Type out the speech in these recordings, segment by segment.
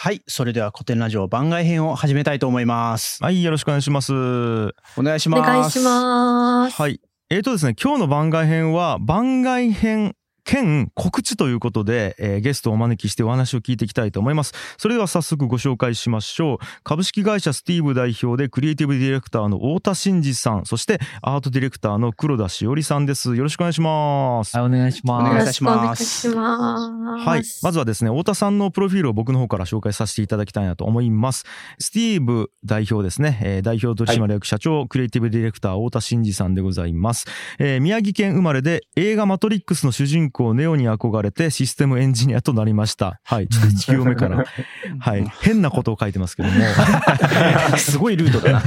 はい。それでは古典ラジオ番外編を始めたいと思います。はい、よろしくお願いします。お願いしおます。願いします。はい。えーとですね、今日の番外編は番外編兼告知ということで、えーゲストをお招きしてお話を聞いていきたいと思います。それでは早速ご紹介しましょう。株式会社スティーブ代表でクリエイティブディレクターの太田真二さん、そしてアートディレクターの黒田しおりさんです。よろしくお願いします。はい、お願いします。お願いしますよろしくお願いします。はい。まずはですね、太田さんのプロフィールを僕の方から紹介させていただきたいなと思います。スティーブ代表ですね、えー代表取締役社長、クリエイティブディレクター太田真二さんでございます。えー宮城県生まれで映画マトリックスの主人公ネオに憧れてシステムエンジニアとなりました。はい。ちょっと1行目から。はい。変なことを書いてますけども。すごいルートだな。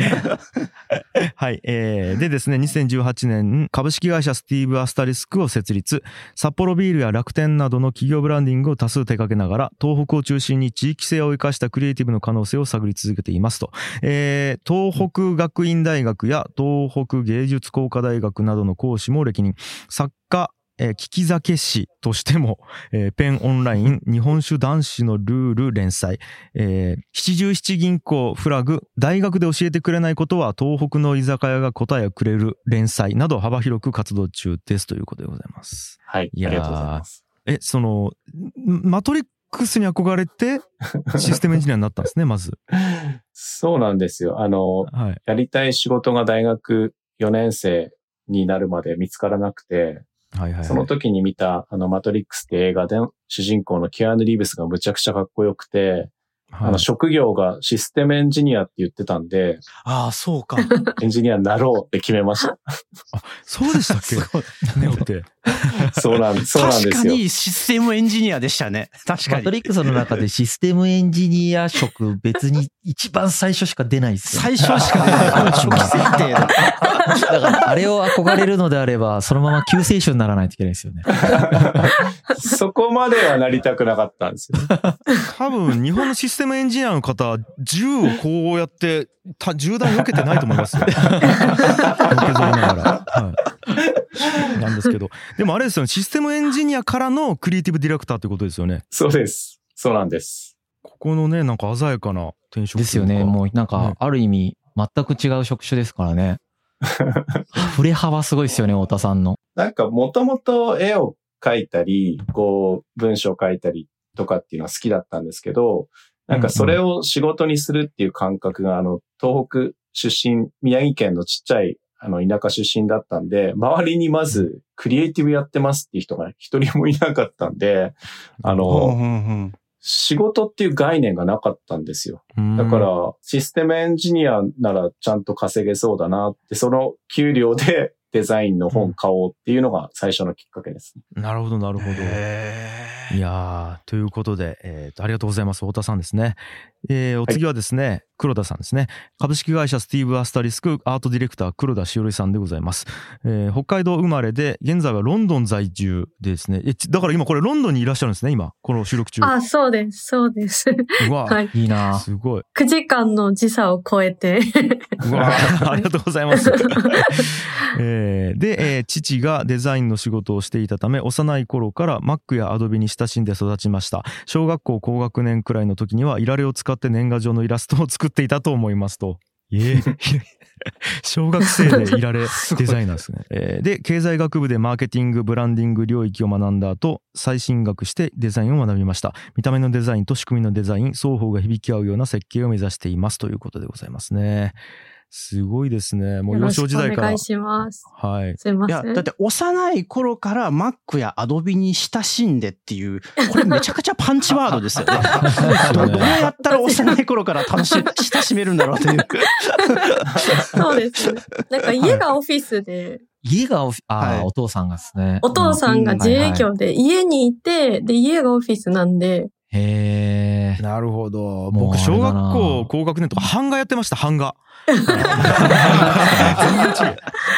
はい、えーでですね、2018年、株式会社スティーブ・アスタリスクを設立。札幌ビールや楽天などの企業ブランディングを多数手掛けながら、東北を中心に地域性を生かしたクリエイティブの可能性を探り続けていますと。えー東北学院大学や東北芸術工科大学などの講師も歴任。作家、えー聞き酒師としても、えーペンオンライン、日本酒男子のルール連載、えー七十七銀行フラグ、大学で教えてくれないことは東北の居酒屋が答えをくれる連載など幅広く活動中ですということでございます。はい。いありがとうございます。え、その、んマトリックスに憧れて システムエンジニアになったんですね、まず。そうなんですよ。あの、はい。やりたい仕事が大学4年生になるまで見つからなくて、はいはい、はい。その時に見た、あの、マトリックスって映画で主人公のキアヌ・リーブスがむちゃくちゃかっこよくて、はい、あの、職業がシステムエンジニアって言ってたんで、ああ、そうか。エンジニアになろうって決めました。そうでしたっけ？ネオって。そうなん、そうなん確かですよ。にシステムエンジニアでしたね。確かに。マトリックスの中でシステムエンジニア職別に一番最初しか出ないですよ。最初しか出ない。初期設定だ。だからあれを憧れるのであれば、そのまま救世主にならないといけないですよね。そこまではなりたくなかったんですよ。多分、日本のシステムエンジニアの方、銃をこうやって、た銃弾避けてないと思いますよ。のけぞりながら。はい。なんですけど。でもあれですよね、システムエンジニアからのクリエイティブディレクターということですよね。そうです。そうなんです。ここのね、なんか鮮やかな転職ですよね。もうなんねか、ある意味、全く違う職種ですからね。振れ幅すごいですよね、太田さんの。なんかもともと絵を描いたり、こう文章を書いたりとかっていうのは好きだったんですけど、なんかそれを仕事にするっていう感覚が、あの、東北出身、宮城県のちっちゃい、あの、田舎出身だったんで、周りにまず、クリエイティブやってますっていう人が一人もいなかったんで、あうんの、仕事っていう概念がなかったんですよ。うんだから、システムエンジニアならちゃんと稼げそうだなって、その給料でデザインの本買おうっていうのが最初のきっかけです。なるほど、なるほど。へいやーということで、えーとありがとうございます太田さんですね、えーお次はですね、黒田さんですね。株式会社スティーブ・アスタリスクアートディレクター黒田しおりさんでございます、えー北海道生まれで現在はロンドン在住でですね。えちだから今これロンドンにいらっしゃるんですね今。この収録中。あ、そうです、そうです。うわ、はい。いいな。すごい。9時間の時差を超えて。うわ ありがとうございます。えーで、えー父がデザインの仕事をしていたため幼い頃から Mac や Adobe に親しんで育ちました。小学校高学年くらいの時にはいられを使って年賀状のイラストを作っていたと思いますと。ええ。小学生で いられデザイナーですね。えーで経済学部でマーケティングブランディング領域を学んだ後再進学してデザインを学びました。見た目のデザインと仕組みのデザイン双方が響き合うような設計を目指していますということでございますねすごいですねもう幼少時代から願いします。はいすいまいや、せん。だって幼い頃から Mac や Adobe に親しんでっていう、これめちゃくちゃパンチワードですよね。どうやったら幼い頃から楽し、親しめるんだろうという。そうですね。なんか家がオフィスで、家がオフィあー、はいお父さんがですね。お父さんが自営業で家にいて、で、家がオフィスなんで、へえ。なるほど僕小学校高学年とか版画やってました版画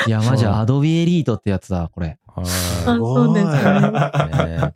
いや、マジアドビエリートってやつだ、これ。はいあそうですね。ね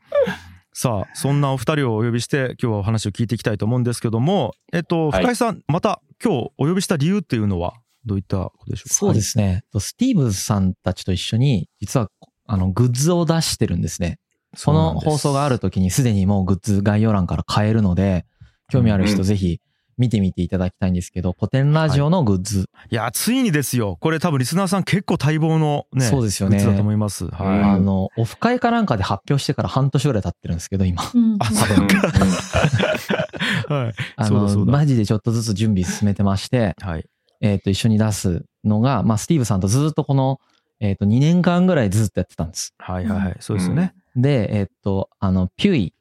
さあそんなお二人をお呼びして今日はお話を聞いていきたいと思うんですけどもえっとはい深井さん、また今日お呼びした理由っていうのはどういったことでしょうか？そうですね。スティーブさんたちと一緒に、実は、あの、グッズを出してるんですね。この放送がある時にすでにもうグッズ概要欄から買えるので、興味あるうん人ぜひ見てみていただきたいんですけど、古典ラジオのグッズ。いや、ついにですよ。これ多分リスナーさん結構待望のね、そうですよねグッズだと思います。うんはあの、オフ会かなんかで発表してから半年ぐらい経ってるんですけど、今。うんあうんい。はい。あの、そうだそうだマジでちょっとずつ準備進めてまして、はい。えっ、と、一緒に出すのが、まあ、スティーブさんとずっとこの、えっ、と、2年間ぐらいずっとやってたんです。はいはいはい。そうですよね。で、えっ、と、あの、ピュイ、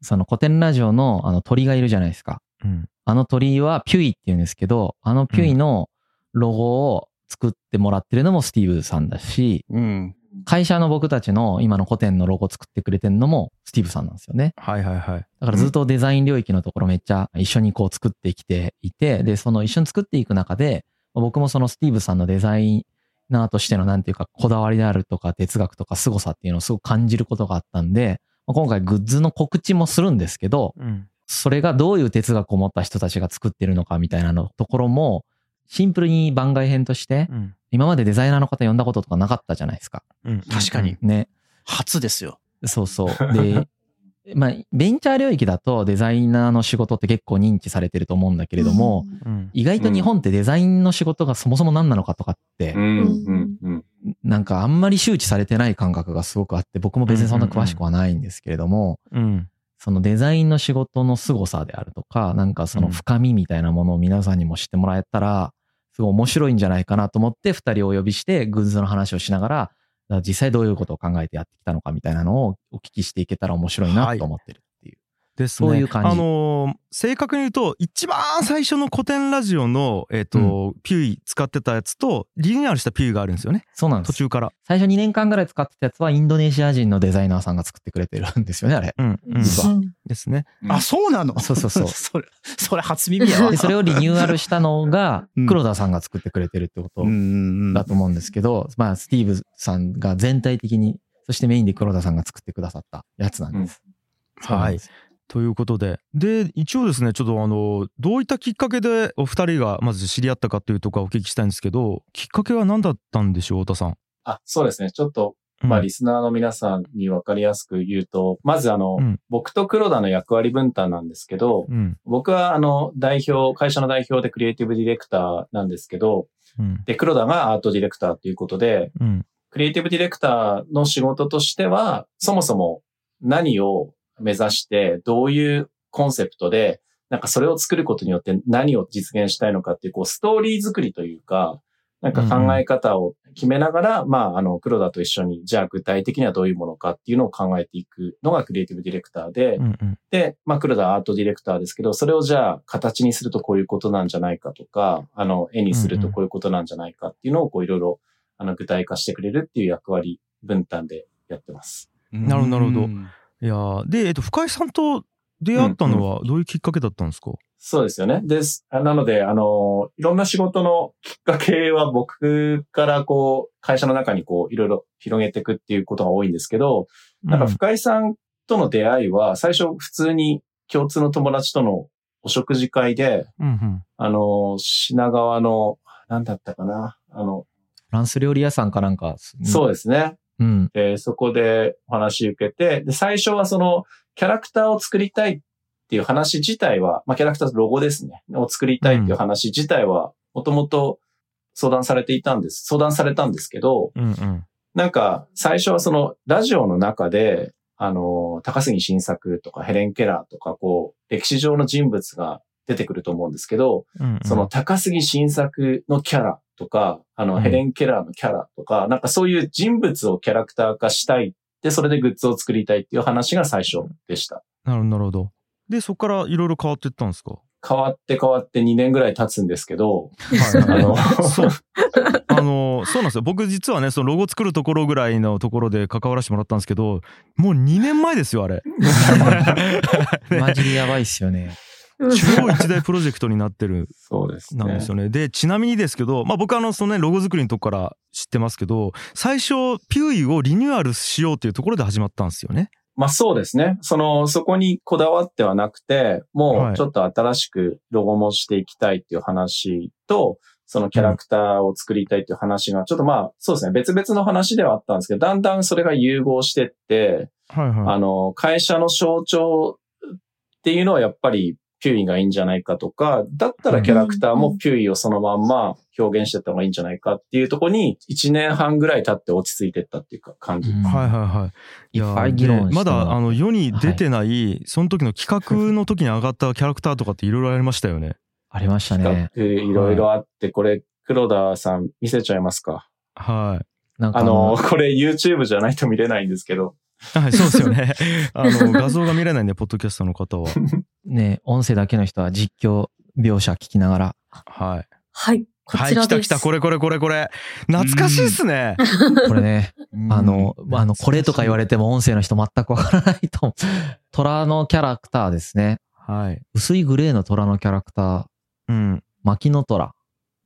その古典ラジオのあの鳥がいるじゃないですか。うん。あの鳥はピュイって言うんですけど、あのピュイのロゴを作ってもらってるのもスティーブさんだし、うん。会社の僕たちの今の古典のロゴを作ってくれてるのもスティーブさんなんですよね。はいはいはい。だからずっとデザイン領域のところめっちゃ一緒にこう作ってきていて、で、その一緒に作っていく中で、僕もそのスティーブさんのデザイナーとしてのなんていうかこだわりであるとか哲学とか凄さっていうのをすごく感じることがあったんで、まあ今回グッズの告知もするんですけど、うん。それがどういう哲学を持った人たちが作ってるのかみたいなのところも、シンプルに番外編として、うん。今までデザイナーの方呼んだこととかなかったじゃないですか。うん。確かに。ね。初ですよ。そうそう。で、まあ、ベンチャー領域だとデザイナーの仕事って結構認知されてると思うんだけれども、うん。意外と日本ってデザインの仕事がそもそも何なのかとかってうんなんかあんまり周知されてない感覚がすごくあって、僕も別にそんな詳しくはないんですけれども、うん。そのデザインの仕事の凄さであるとか、なんかその深みみたいなものを皆さんにも知ってもらえたら、すごい面白いんじゃないかなと思って二人をお呼びしてグッズの話をしながら、実際どういうことを考えてやってきたのかみたいなのをお聞きしていけたら面白いなと思ってるっていう。ですね。そういう感じあのー正確に言うと、一番最初の古典ラジオの、えっ、と、ピュイ使ってたやつと、リニューアルしたピュイがあるんですよね。そうなんです。途中から。最初2年間ぐらい使ってたやつはインドネシア人のデザイナーさんが作ってくれてるんですよね、あれ。うん。うん。ですね。うんあ、そうなの？そうそうそう それ、それ初耳やわ。で、それをリニューアルしたのがうん、黒田さんが作ってくれてるってことうんうんだと思うんですけど、まあ、スティーブさんが全体的に、そしてメインで黒田さんが作ってくださったやつなんです。そうなんですということで。で、一応ですね、ちょっとあの、どういったきっかけでお二人がまず知り合ったかというところをお聞きしたいんですけど、きっかけは何だったんでしょう、太田さん？あ、そうですね。ちょっと、まあ、リスナーの皆さんに分かりやすく言うと、まずあの、うん僕と黒田の役割分担なんですけど、うん。僕はあの、代表、会社の代表でクリエイティブディレクターなんですけど、うん。で、黒田がアートディレクターということで、うん。クリエイティブディレクターの仕事としては、そもそも何を目指して、どういうコンセプトで、なんかそれを作ることによって何を実現したいのかっていう、こう、ストーリー作りというか、なんか考え方を決めながら、まあ、あの、黒田と一緒に、じゃあ具体的にはどういうものかっていうのを考えていくのがクリエイティブディレクターで、うん。うん。で、まあ、黒田はアートディレクターですけど、それをじゃあ形にするとこういうことなんじゃないかとか、あの、絵にするとこういうことなんじゃないかっていうのをこういろいろ、あの、具体化してくれるっていう役割分担でやってます。なるほどなるほどうんいやーで、えっと、深井さんと出会ったのはどういうきっかけだったんですか、そうですよね。です。あなので、あの、いろんな仕事のきっかけは僕からこう、会社の中にこう、いろいろ広げていくっていうことが多いんですけど、なんか深井さんとの出会いは、最初普通に共通の友達とのお食事会で、うんうん。あの、品川の、なんだったかな。あの、フランス料理屋さんかなんか、そうですね。うん。で、そこでお話受けて、で、最初はその、キャラクターを作りたいっていう話自体は、まあ、キャラクターとロゴですね。を作りたいっていう話自体は、もともと相談されていたんです。相談されたんですけど、うんうん。なんか、最初はその、ラジオの中で、あの、高杉晋作とかヘレン・ケラーとか、こう、歴史上の人物が出てくると思うんですけど、うんうんその、高杉晋作のキャラとか、あの、うんヘレン・ケラーのキャラとか、なんかそういう人物をキャラクター化したい。で、それでグッズを作りたいっていう話が最初でした。なるほど、なるほど。で、そこからいろいろ変わっていったんですか？変わって変わって2年ぐらい経つんですけど、はいあの、そう。あの、そうなんですよ。僕実はね、そのロゴ作るところぐらいのところで関わらせてもらったんですけど、もう2年前ですよ、あれ。マジでやばいっすよね。超一大プロジェクトになってる そうですね。なんですよね。で、ちなみにですけど、まあ僕あの、そのね、ロゴ作りのとこから知ってますけど、最初、ピュイをリニューアルしようっていうところで始まったんですよね。まあそうですね。その、そこにこだわってはなくて、もはいうちょっと新しくロゴもしていきたいっていう話と、そのキャラクターを作りたいっていう話が、ちょっとまあそうですね。別々の話ではあったんですけど、だんだんそれが融合してって、はいはい。あの、会社の象徴っていうのはやっぱりピュイがいいんじゃないかとか、だったらキャラクターもピュイをそのまんま表現してった方がいいんじゃないかっていうところに、1年半ぐらい経って落ち着いてったっていうか感じ。うんはいはいはい。いっぱい議論まだもあの世に出てない、その時の企画の時に上がったキャラクターとかっていろいろありましたよね。ありましたね。いろいろあって、これ、黒田さん見せちゃいますか？はい。なんかあの、これ YouTube じゃないと見れないんですけど、はい、そうですよね。あの、画像が見れないんで、ポッドキャストの方は。ね、音声だけの人は実況描写聞きながら。はい。はい。こはい、ちらです。来た来た、これこれこれこれ。懐かしいっすね。これね、あの、うんあの、これとか言われても音声の人全くわからないと思う。虎のキャラクターですね。はい。薄いグレーの虎のキャラクター、うん。牧野虎。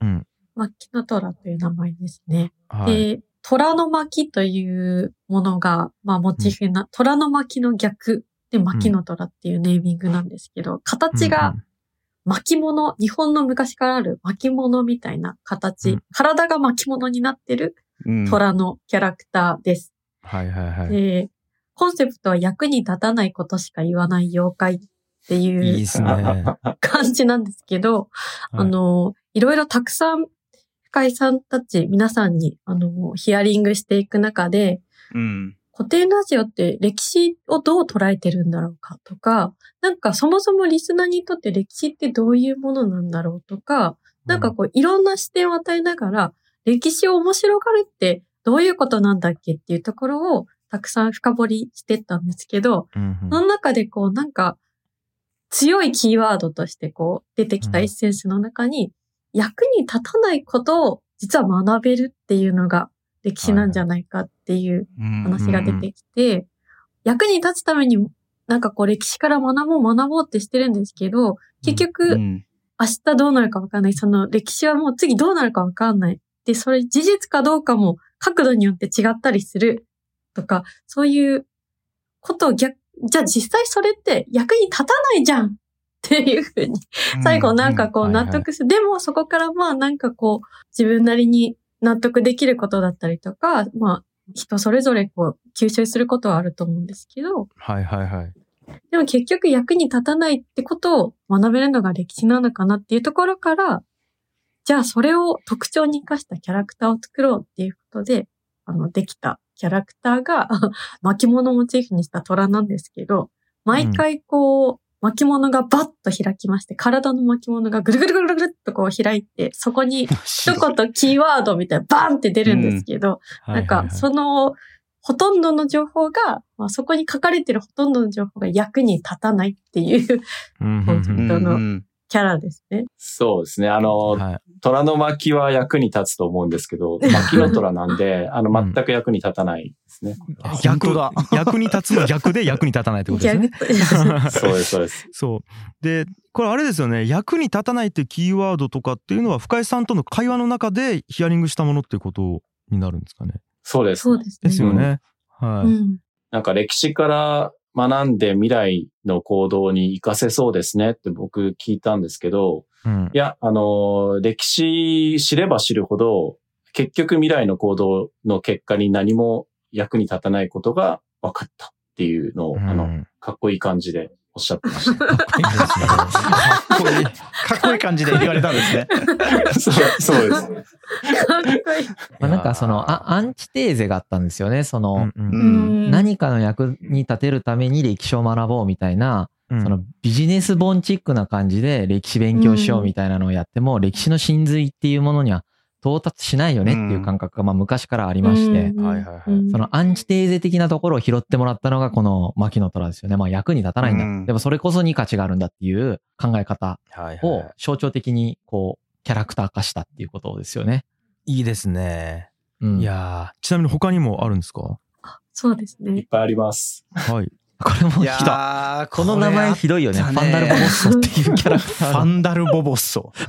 うん。巻きの虎という名前ですね。はい。で、虎の巻というものが、まあ、モチーフな、虎の巻の逆で巻の虎っていうネーミングなんですけど、形が巻物、日本の昔からある巻物みたいな形、うん。体が巻物になってるうん。虎のキャラクターです。はいはいはい。で、コンセプトは役に立たないことしか言わない妖怪っていいいう。感じなんですけど、あの、いろいろたくさん深井さんたち皆さんに、あの、ヒアリングしていく中で、うん。古典ラジオって歴史をどう捉えてるんだろうかとか、なんかそもそもリスナーにとって歴史ってどういうものなんだろうとか、なんかこういろんな視点を与えながら、歴史を面白がるってどういうことなんだっけっていうところをたくさん深掘りしてったんですけど、うんうん。その中でこうなんか強いキーワードとしてこう出てきたエッセンスの中に、役に立たないことを実は学べるっていうのが歴史なんじゃないかっていううん話が出てきて、役に立つためになんかこう歴史から学ぼう学ぼうってしてるんですけど、結局うん明日どうなるかわかんない。その歴史はもう次どうなるかわかんない。で、それ事実かどうかも角度によって違ったりするとか、そういうことを逆、じゃあ実際それって役に立たないじゃんっていうふうに、最後なんかこううん納得する。でもそこからまあなんかこう自分なりに納得できることだったりとか、まあ人それぞれこう吸収することはあると思うんですけど、はいはいはい。でも結局役に立たないってことを学べるのが歴史なのかなっていうところから、じゃあそれを特徴に活かしたキャラクターを作ろうっていうことで、あの、できたキャラクターが 巻物をモチーフにした虎なんですけど、毎回こう、巻物がバッと開きまして、体の巻物がぐるぐるぐるぐるっとこう開いて、そこに 一言キーワードみたいなバーンって出るんですけど、なんか、その、ほとんどの情報が、まあ、そこに書かれてるほとんどの情報が役に立たないっていううん のうんキャラですね。そうですね。あの、はい虎の巻は役に立つと思うんですけど、巻の虎なんで、あの、全く役に立たないですね。逆本当だ役に立つの逆で役に立たないってことですね。そうです、そうです。そう。で、これあれですよね。役に立たないっていうキーワードとかっていうのは、深井さんとの会話の中でヒアリングしたものっていうことになるんですかね。そうです。そうですね。ですよね。はい。うん。なんか歴史から学んで未来の行動に活かせそうですねって僕聞いたんですけど、うん。いや、あの、歴史知れば知るほど、結局未来の行動の結果に何も役に立たないことが分かったっていうのを、あの、うん。かっこいい感じでおっしゃってました。かっこいい。かっこいい感じで言われたんですね。そうそうです。かっこいい。まあ、なんかそのあ、アンチテーゼがあったんですよね。その、うんううんん。何かの役に立てるために歴史を学ぼうみたいな、うんそのビジネス本チックな感じで歴史勉強しようみたいなのをやっても、歴史の真髄っていうものには到達しないよねっていう感覚がまあ昔からありまして、うんはいはいはいうんそのアンチテーゼ的なところを拾ってもらったのがこの牧野虎ですよね。まあ役に立たないんだ。うんでもそれこそに価値があるんだっていう考え方をは象徴的にこうキャラクター化したっていうことですよね。い。いいですね。うん、いやーちなみに他にもあるんですか？そうですいっね。ぱいあります。はい。これもいや来た。ーこの名前ひどいよね。ねファンダルボボッソっていうキャラクタフーの。ァンダルボボッソ。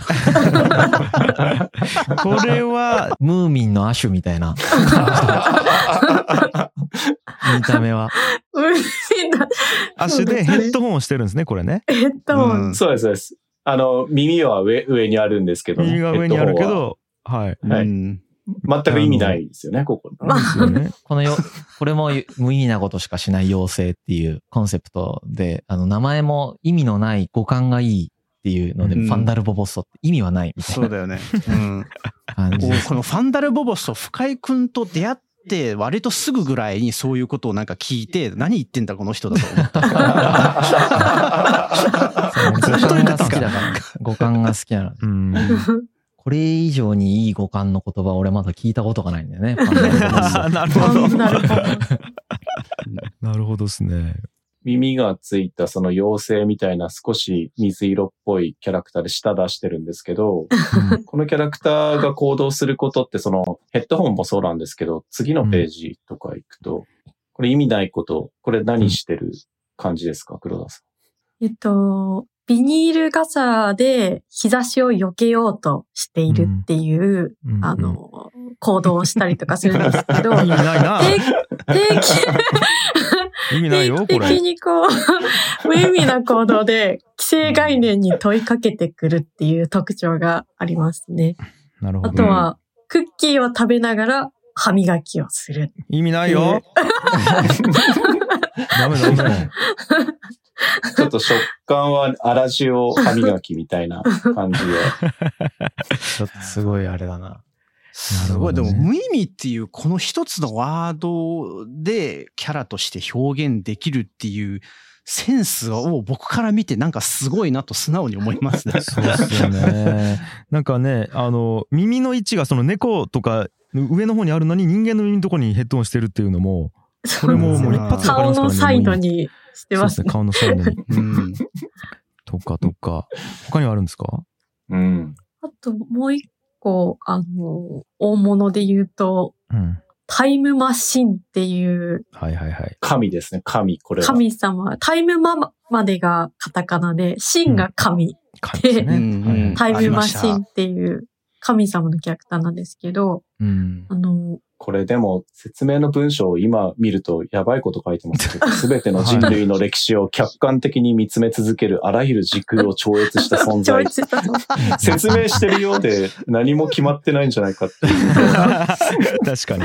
これは、ムーミンのアシュみたいな見た目は。うんみんな、足でヘッドホンをしてるんですね、これね。ヘッドホン。うんそうです、そうです。あの、耳は上、上にあるんですけど、右が上にあるけど、はい。はいうん全く意味ないですよね、ここ。まあですよね。このよ、これも無意味なことしかしない妖精っていうコンセプトで、あの、名前も意味のない五感がいいっていうので、うんファンダルボボッソって意味はないみたいなそうだよね。うん。このファンダルボボスと深井くんと出会って、割とすぐぐらいにそういうことをなんか聞いて、何言ってんだこの人だと思った。そうずっと五感が好きだから。五感が好きなの。うん。これ以上にいい五感の言葉俺まだ聞いたことがないんだよね。なるフほど。なるほど ですね。耳がついたその妖精みたいな少し水色っぽいキャラクターで舌出してるんですけど、このキャラクターが行動することってそのヘッドホンもそうなんですけど、次のページとか行くと、これ意味ないこと、これ何してる感じですか、黒田さえっと、ビニール傘で日差しを避けようとしているっていう、うんあ、の、行動をしたりとかするんですけど、意味ないな。定定期意味ないよ、こ定期れ。的にこう、無意味な行動で既成概念に問いかけてくるっていう特徴がありますね。あなるほど。とは、クッキーを食べながら歯磨きをする。意味ないよ。ダメダメ。ん。ちょっと食感は粗塩歯磨きみたいな 感じで。ちょっとすごいあれだな。すごい。ねも無意味っていうこの一つのワードでキャラとして表現できるっていうセンスを僕から見てなんかすごいなと素直に思いますね。そうですよね。なんかね、あの、耳の位置がその猫とか上の方にあるのに人間の耳のところにヘッドホンしてるっていうのも、これももう一発でわかりますからね。顔のサイドにしてますねそうですね、。顔のサイドに。うん。とかとか。他にはあるんですか？うん。あともう一個、あの、大物で言うと、うん。タイムマシンっていうはいはいはい。神ですね、神、これは。神様、タイムマまでがカタカナで、シンが神、でタイムマシンっていう神様のキャラクターなんですけど、うん。あの、これでも説明の文章を今見るとやばいこと書いてますけど、すべての人類の歴史を客観的に見つめ続けるあらゆる時空を超越した存 超在。説明してるようで何も決まってないんじゃないかっていう。確かに。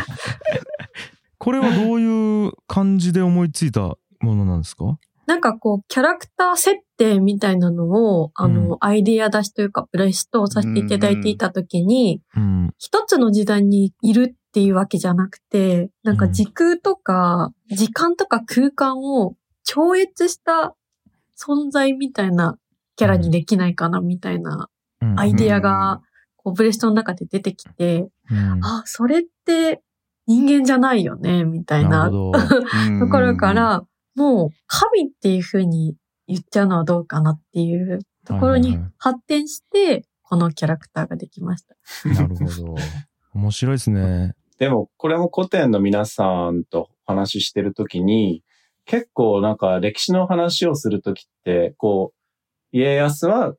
これはどういう感じで思いついたものなんですか？なんかこう、キャラクター設定みたいなのを、あの、うんアイディア出しというか、ブレストをさせていただいていたときに、うん。一つの時代にいるっていうわけじゃなくて、なんか時空とか、時間とか空間を超越した存在みたいなキャラにできないかなみたいなうんアイディアが、こう、ブレストの中で出てきて、うんあ、それって人間じゃないよね、みたいな。ところから、もう神っていう風に言っちゃうのはどうかなっていうところに発展して、このキャラクターができました。なるほど。面白いですね。でもこれも古典の皆さんと話してるときに、結構なんか歴史の話をするときって、こう、家康は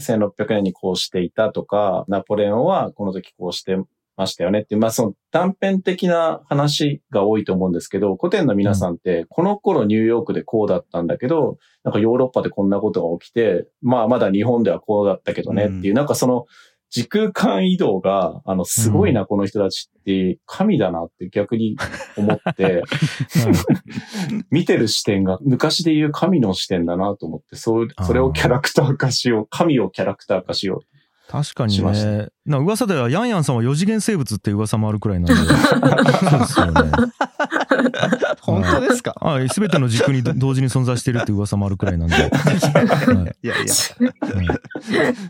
1600年にこうしていたとか、ナポレオンはこの時こうしてましたよねっていう、まあその断片的な話が多いと思うんですけど、古典の皆さんって、この頃ニューヨークでこうだったんだけど、なんかヨーロッパでこんなことが起きて、まあまだ日本ではこうだったけどねっていう、なんかその時空間移動が、あの、すごいな、この人たちって、神だなって逆に思って、見てる視点が昔で言う神の視点だなと思って、そう、それをキャラクター化しよう、神をキャラクター化しよ確かにね。な噂ではヤンヤンさんは4次元生物って噂もあるくらいなんで。そうですよね。本当ですか？はい。すべての軸に 同時に存在してるって噂もあるくらいなんで。はいいやいや。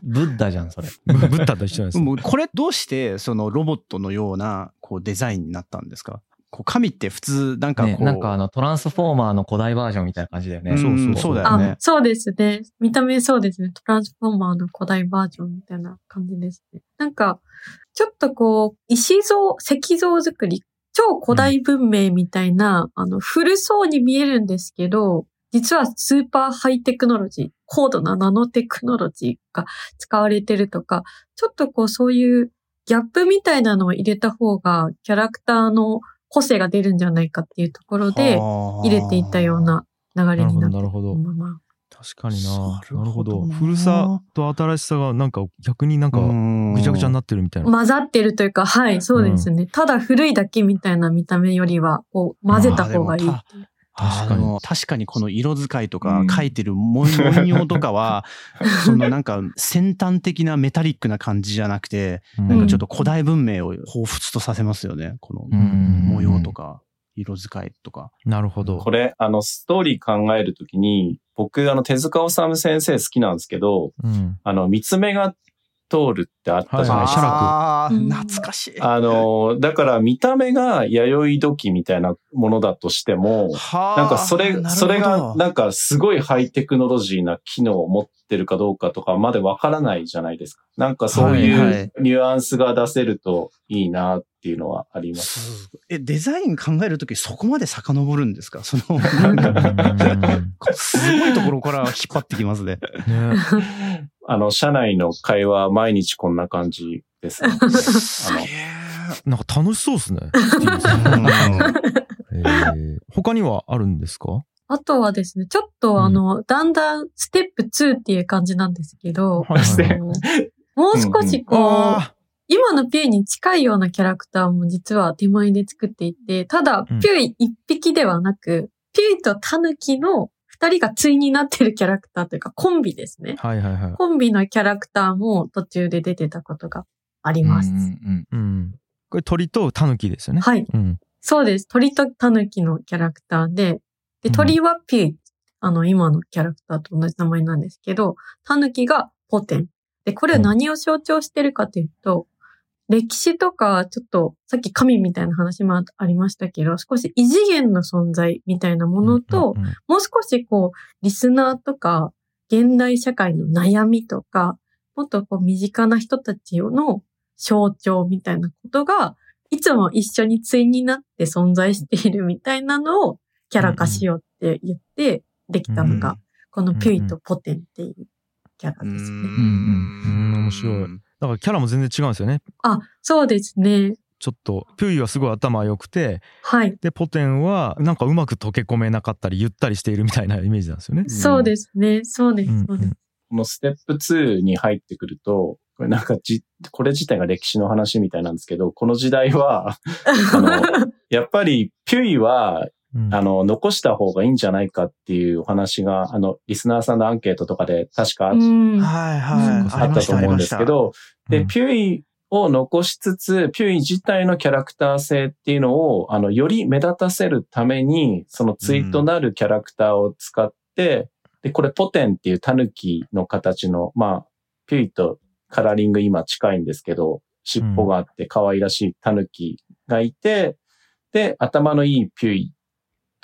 ブッダじゃん、それ。ブブッダと一緒なんです。もうこれどうしてそのロボットのようなこうデザインになったんですか？こう神って普通なんかこう、ね、なんかあの、トランスフォーマーの古代バージョンみたいな感じだよね。うんそうそうそうだよねあ、そうですね。見た目そうですね。トランスフォーマーの古代バージョンみたいな感じですね。なんか、ちょっとこう、石像、石像作り、超古代文明みたいな、あの、古そうに見えるんですけど、実はスーパーハイテクノロジー、高度なナノテクノロジーが使われてるとか、ちょっとこうそういうギャップみたいなのを入れた方が、キャラクターの個性が出るんじゃないかっていうところで、入れていったような流れになってるとなるほど思います。確かにな。なるほど。ほどな古さと新しさがなんか逆になんかぐちゃぐちゃになってるみたいな。混ざってるというか、はい、そうですね。ただ古いだけみたいな見た目よりは、こう、混ぜた方がいい。あ確かに確かにこの色使いとかうん書いてる文 文様とかは、そのなんか先端的なメタリックな感じじゃなくて、うんなんかちょっと古代文明を彷彿とさせますよね。このうん模様とか色使いとか。なるほど。これ、あの、ストーリー考えるときに、僕、あの、手塚治虫先生好きなんですけど、うん。あの、三つ目が通るってあったじゃないですか。あうんー懐かしい。あの、だから見た目が弥生時みたいなものだとしても、はあなんかそれ、それがなんかすごいハイテクノロジーな機能を持ってるかどうかとかまでわからないじゃないですか。なんかそういはいはいうニュアンスが出せるといいなっていうのはあります。え、デザイン考えるときそこまで遡るんですか？その、なんかすごいところから引っ張ってきますね。ねあの、社内の会話毎日こんな感じですね。すげえ。なんか楽しそうですね。えー他にはあるんですか？あとはですね、ちょっとあの、だんだんステップ2っていう感じなんですけど、はいもう少しこう、あ今のピュイに近いようなキャラクターも実は手前で作っていて、ただ、うん。ピュイ一匹ではなく、ピュイとタヌキの二人が対になってるキャラクターというかコンビですね。ーはいはいはい。コンビのキャラクターも途中で出てたことがあります。うんうんうん。これ鳥とタヌキですよね。はい。うん。そうです。鳥とタヌキのキャラクターで、で、うん鳥はピュイ、あの、今のキャラクターと同じ名前なんですけど、タヌキがポテン。で、これは何を象徴してるかというと、歴史とか、ちょっと、さっき神みたいな話もありましたけど、少し異次元の存在みたいなものと、うんうんうん。もう少しこう、リスナーとか、現代社会の悩みとか、もっとこう、身近な人たちの象徴みたいなことが、いつも一緒に対になって存在しているみたいなのをキャラ化しようって言ってできたのが、このピュイとポテンっていうキャラですね。うん面白いだからキャラも全然違うんですよね。あ、そうですね。ちょっと、ピュイはすごい頭良くて、はい。で、ポテンはなんかうまく溶け込めなかったり、ゆったりしているみたいなイメージなんですよね。そうですね。そうですうん。そうです。このステップ2に入ってくると、これなんかじ、これ自体が歴史の話みたいなんですけど、この時代は、あの、やっぱりピュイは、うんあの、残した方がいいんじゃないかっていうお話が、あの、リスナーさんのアンケートとかで確かあうん。はいはい。あったと思うんですけど、で、うんピュイを残しつつ、ピュイ自体のキャラクター性っていうのを、あの、より目立たせるために、そのツイートなるキャラクターを使って、で、これポテンっていうタヌキの形の、まあ、ピュイとカラーリング今近いんですけど、尻尾があって可愛らしいタヌキがいて、で、頭のいいピュイ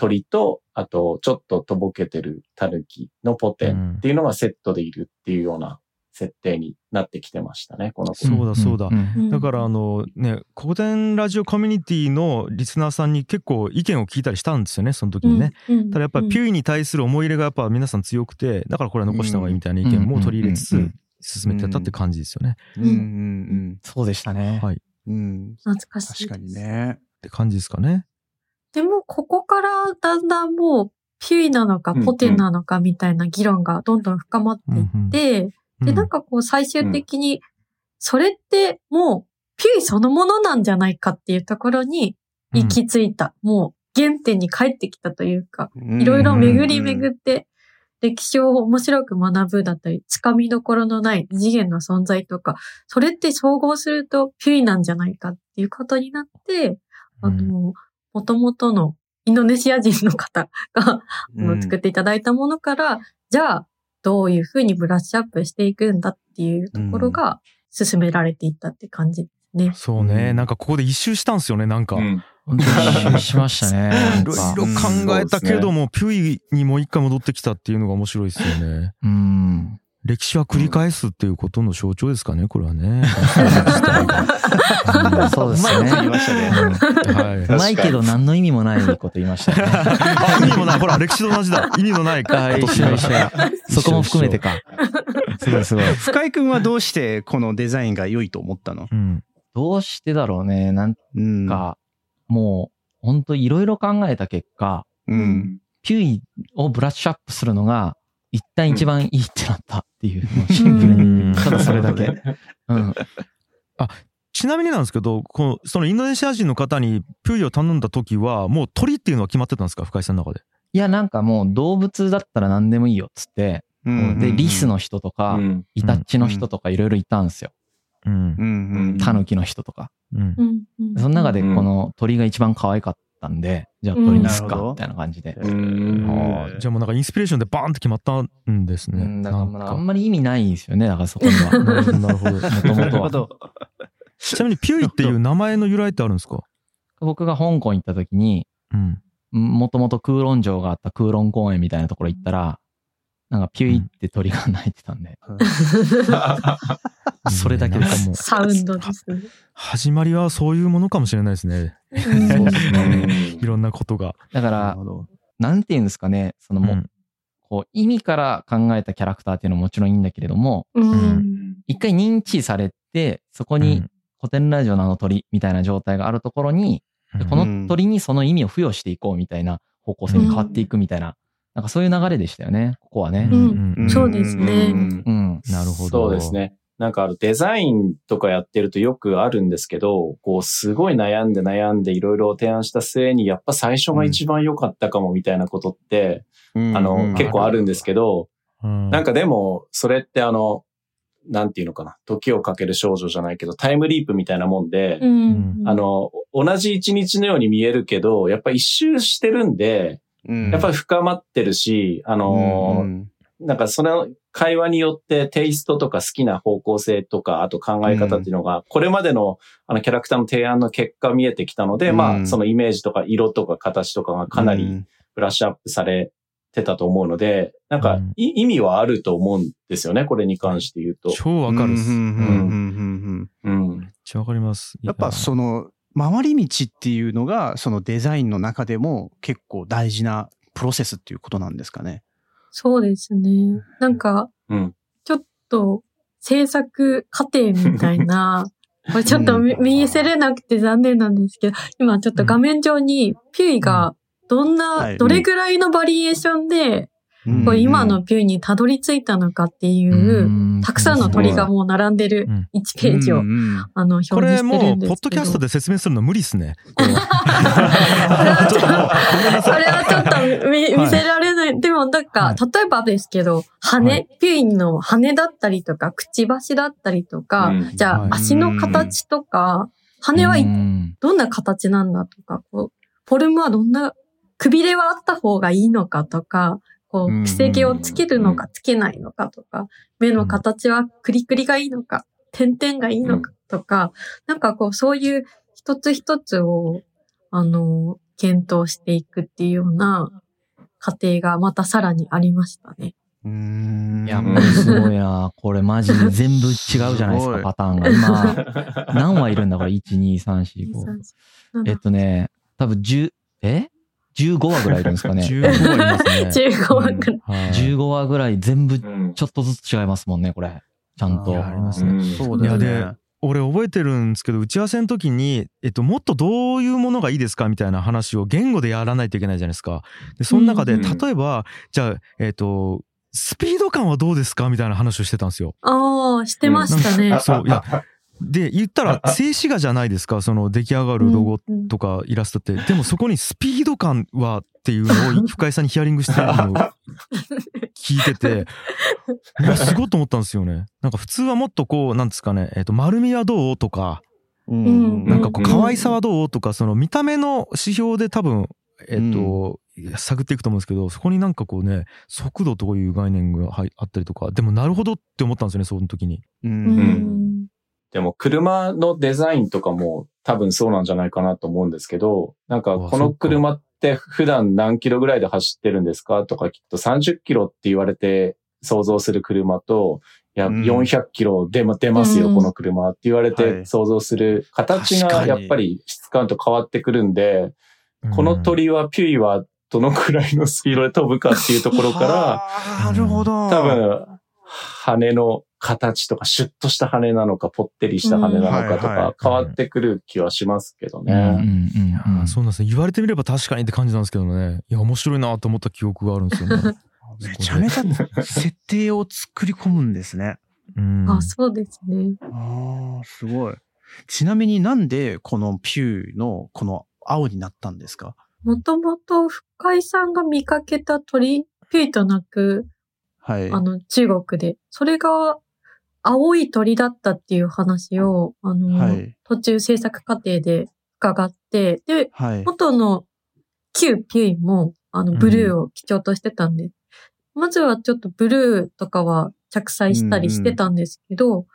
鳥と、あと、ちょっととぼけてるタヌキのポテンっていうのがセットでいるっていうような設定になってきてましたね、この子そうだそうだんんだからあのね、古典ラジオコミュニティのリスナーさんに結構意見を聞いたりしたんですよね、その時にね。うん。ただやっぱりピュュイに対する思い入れがやっぱ皆さん強くて、だからこれは残した方がいいみたいな意見も取り入れつうんうんうんつ進めてたって感じですよね。うんうんそうでしたね。はい。うんうん。懐かしい確。かにね。って感じですかね。でも、ここからだんだんもう、ピュイなのか、ポテンなのかみたいな議論がどんどん深まっていって、で、なんかこう最終的に、それってもう、ピュイそのものなんじゃないかっていうところに行き着いた。もう、原点に帰ってきたというか、いろいろ巡り巡って、歴史を面白く学ぶだったり、つかみどころのない異次元の存在とか、それって総合するとピュイなんじゃないかっていうことになって、あの、元々のインドネシア人の方が、あの作っていただいたものから、じゃあ、どういうふうにブラッシュアップしていくんだっていうところが進められていったって感じですね。そうね、うんなんかここで一周したんですよね、なんか。いうん本当に一周しましたね。なんろいかろ考えたけども、ピュイにもう一回戻ってきたっていうのが面白いですよね。うん。歴史は繰り返すっていうことの象徴ですかね、これはね。う んそうですね。うまいこと言いましたねはい。うまいけど何の意味もないこと言いましたね。あ、意味もない。ほら、歴史と同じだ。意味のないあ一緒一緒。そこも含めてか。すごいすごい。深井くんはどうしてこのデザインが良いと思ったの？うん。どうしてだろうね。なんうん。か、もう、ほんといろいろ考えた結果、うん。ピュイをブラッシュアップするのが一旦一番いいってなったっていう、シンプルに。うん。ただそれだけ。うん。ちなみになんですけど、このそのインドネシア人の方にピュイを頼んだ時は、もう鳥っていうのは決まってたんですか？深井さんの中で。いや、なんかもう動物だったら何でもいいよっつって、で、リスの人とか、うん。イタッチの人とかいろいろいたんですよ。うん。タヌキの人とか。その中でうん。この鳥が一番可愛かったんで、じゃあうん鳥にすっか、みたいな感じで。うんあーじゃあもうなんかインスピレーションでバーンって決まったんですね。うん、だからまああんまり意味ないですよね、だからそこには。なるほど、なるほど。もともとは。ど。ちなみにピュイっていう名前の由来ってあるんですか？僕が香港行った時に、うん。もともと空論城があった空論公園みたいなところ行ったら、なんかピュイって鳥が鳴いてたんで、それだけでもうサウンドですね。始まりはそういうものかもしれないですね。うん。そうですね。いろんなことが。だから、なんていうんですかね、そのもう、うん。こう意味から考えたキャラクターっていうのももちろんいいんだけれども、うん。一回認知されて、そこに古典ラジオのあの鳥みたいな状態があるところに、でこの鳥にその意味を付与していこうみたいな方向性に変わっていくみたいな、なんかそういう流れでしたよね、ここはね。うんそうですねうんうん。なるほど。そうです。ね。なんかあのデザインとかやってるとよくあるんですけど、こうすごい悩んで悩んでいろいろ提案した末にやっぱ最初が一番良かったかもみたいなことって、あの結構あるんですけど、うんなんかでもそれってあの、なんていうのかな、時をかける少女じゃないけどタイムリープみたいなもんで、うんあの、同じ一日のように見えるけど、やっぱ一周してるんで、やっぱり深まってるし、あのーなんかその会話によってテイストとか好きな方向性とか、あと考え方っていうのが、これまでのあのキャラクターの提案の結果見えてきたので、うんまあそのイメージとか色とか形とかがかなりブラッシュアップされてたと思うので、なんか意味はあると思うんですよね、これに関して言うと。超わかるっす。うんめっうんうんうんうんうん。ちゃわかります。やっぱその回り道っていうのがそのデザインの中でも結構大事なプロセスっていうことなんですかね。そうですね。なんか、うん。ちょっと制作過程みたいな、これちょっと見見せれなくて残念なんですけど、今ちょっと画面上にピュイがどんな、はいどれぐらいのバリエーションで、うんこれ今のピュイにたどり着いたのかっていう、たくさんの鳥がもう並んでるうん。1ページを、あの、表これ示してるもう、んですけど。ポッドキャストで説明するの無理っすね。これは ちょっと、これはちょっと見はい見せられない。でもなんか、はい。例えばですけど、は羽い、ピュインの羽だったりとか、くちばしだったりとか、うん。じゃはい。あ足の形とか、羽はどんな形なんだとか、こう、フォルムはどんな、くびれはあった方がいいのかとか、こうんう、奇跡をつけるのかつけないのかとか、目の形はクリクリがいいのか、点々がいいのかとか、なんかこう、そういう一つ一つを、あの、検討していくっていうような過程がまたさらにありましたね。うんいや、もうすごいな。これマジで全部違うじゃないですか、すパターンが。今、何羽いるんだこれ、1、2、3、4、5。えっとね、多分10、え？?15 羽ぐらいいるんですかね。15はいますね。15話くらい。はい15羽ぐらい全部うんちょっとずつ違いますもんね、これ。ちゃんと。いやありますねうんそうだよねいや。俺覚えてるんですけど打ち合わせの時に、えっと、もっとどういうものがいいですかみたいな話を言語でやらないといけないじゃないですか。でその中でうん例えばじゃあえっとスピード感はどうですかみたいな話をしてたんですよ。ああ、してましたね。そういや で言ったら静止画じゃないですか？その出来上がるロゴうんとかイラストって。でもそこにスピード感はっていうのを深井さんにヒアリングしてるのを 聞いてて、いや、すごいと思ったんですよね。なんか普通はもっとこう、なんですかね、えっ、と、丸みはどう？とか、ん。なんかこう、うん。可愛さはどう？とか、その見た目の指標で多分、えっ、と、探っていくと思うんですけど、そこになんかこうね、速度という概念が入あったりとか、でもなるほどって思ったんですよね、その時に。ううんん。でも車のデザインとかも多分そうなんじゃないかなと思うんですけど、なんかあこの車って普段何キロぐらいで走ってるんですかとかきっと30キロって言われて想像する車と、いや、うん。400キロ出ま出ますよ、うん。この車って言われはてい。想像する形がやっぱり質感と変わってくるんで、この鳥は、ピュイはどのくらいのスピードで飛ぶかっていうところから、はあなるほど。多分、羽の形とか、シュッとした羽なのか、ぽってりした羽なのかとか、変わってくる気はしますけどうんうんね。いやうんうんそうなんですね。言われてみれば確かにって感じなんですけどね。いや、面白いなと思った記憶があるんですよね。めちゃめちゃ設定を作り込むんですね。うんあ、そうですね。ああ、すごい。ちなみになんでこのピューのこの青になったんですか？もともと深井さんが見かけた鳥、ピュイと鳴く、はい。あの、中国で。それが、青い鳥だったっていう話を、あの、はい。途中制作過程で伺って、で、はい。元の旧ピュイも、あの、ブルーを基調としてたんで、まずはちょっとブルーとかは着彩したりしてたんですけど、うん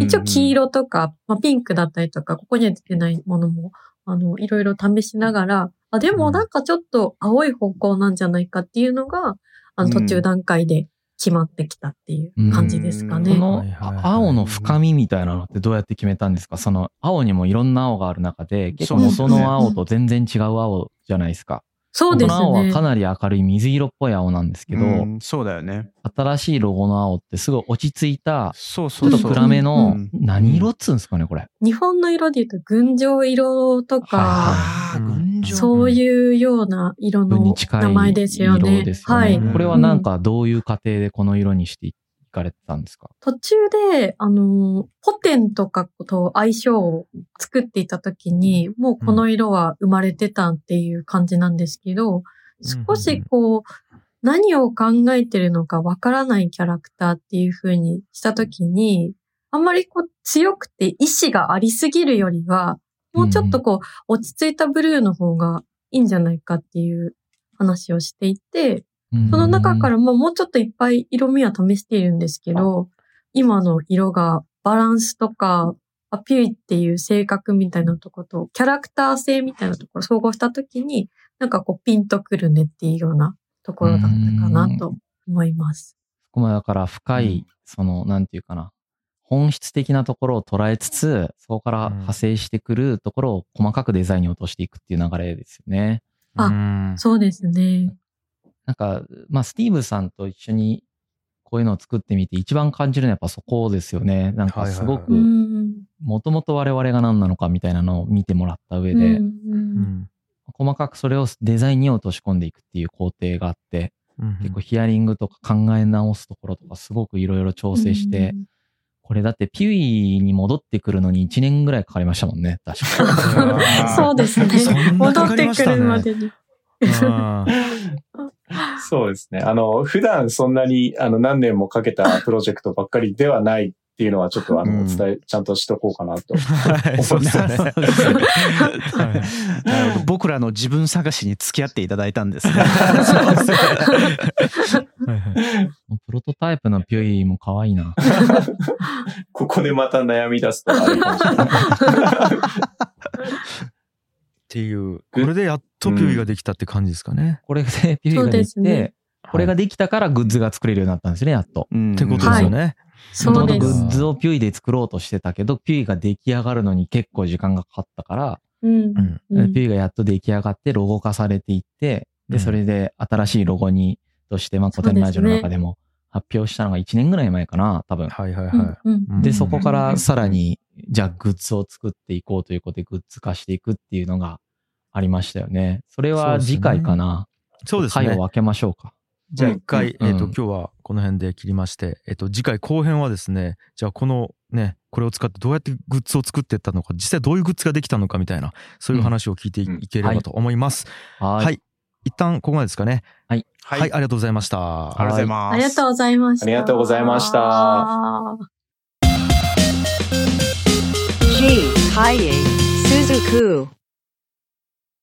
一応黄色とか、まあ、ピンクだったりとか、ここには出てないものも、あの、いろいろ試しながら、あ、でもなんかちょっと青い方向なんじゃないかっていうのが、あの、途中段階で決まってきたっていう感じですかね。うんこの青の深みみたいなのってどうやって決めたんですか？その青にもいろんな青がある中で、結構元の青と全然違う青じゃないですか。そうです元の青はね。かなり明るい水色っぽい青なんですけど、うんそうだよね。新しいロゴの青ってすごい落ち着いた、そうちょそうそう。っと暗めのうん、何色っつうんですかね、これ。日本の色で言うと、群青色とか、ああ、うん群青。そういうような色の名前ですよね。色ですよね。はい。うんこれはなんかどういう過程でこの色にしていかれてたんですか？途中で、あの、ポテンとかと相性を作っていたときに、もうこの色は生まれてたっていう感じなんですけど、うん少しこう、何を考えてるのかわからないキャラクターっていう風にしたときに、あんまりこう強くて意志がありすぎるよりは、もうちょっとこう、落ち着いたブルーの方がいいんじゃないかっていう話をしていて、その中からももうちょっといっぱい色味は試しているんですけど、今の色がバランスとか、アピュイっていう性格みたいなところと、キャラクター性みたいなところを総合したときに、なんかこうピンとくるねっていうようなところだったかなと思います。ここもだから深い、うん。その、なんていうかな、本質的なところを捉えつつ、そこから派生してくるところを細かくデザインに落としていくっていう流れですよね。あうんそうですね。なんか、まあ、スティーブさんと一緒にこういうのを作ってみて一番感じるのはやっぱそこですよね。なんかすごく、ん。もともと我々が何なのかみたいなのを見てもらった上うんで、細かくそれをデザインに落とし込んでいくっていう工程があって、うん結構ヒアリングとか考え直すところとかすごくいろいろ調整して、これだってピュイに戻ってくるのに1年ぐらいかかりましたもんね、確か。あ ーそうですね戻かってくるまでに。あ そうですね。あの、普段そんなに、あの、何年もかけたプロジェクトばっかりではないっていうのは、ちょっと、あの、うんお伝え、ちゃんとしとこうかなと。はい、そうですよね。そうですねなるほど僕らの自分探しに付き合っていただいたんですね。プロトタイプのピュイも可愛いな。ここでまた悩み出すとあるかもしれない。っていう、これでやっとピュイができたって感じですかね。これでピュイができて、これができたからグッズが作れるようになったんですね、やっと。うんってことですよね。そうです。元々グッズをピュイで作ろうとしてたけど、ピュイが出来上がるのに結構時間がかかったから、うんうんうんピュイがやっと出来上がってロゴ化されていって、で、うんそれで新しいロゴに、として、まあ、古典ラジオの中でも発表したのが1年ぐらい前かな、多分。はいはいうんはうんい。で、うんそこからさらに、じゃあグッズを作っていこうということでグッズ化していくっていうのがありましたよね。それは次回かな。そうですね回を。分けましょうか。じゃあ一回、うんえっ、と、うん今日はこの辺で切りまして、えっ、と、次回後編はですね、じゃあこのね、これを使ってどうやってグッズを作っていったのか、実際どういうグッズができたのかみたいな、そういう話を聞いてい,、うんければと思います。ははい。一旦ここまでですかね。はい。はい、ありがとうございました。ありがとうございます。ありがとうございました。ありがとうございました G. Kaye Suzuku.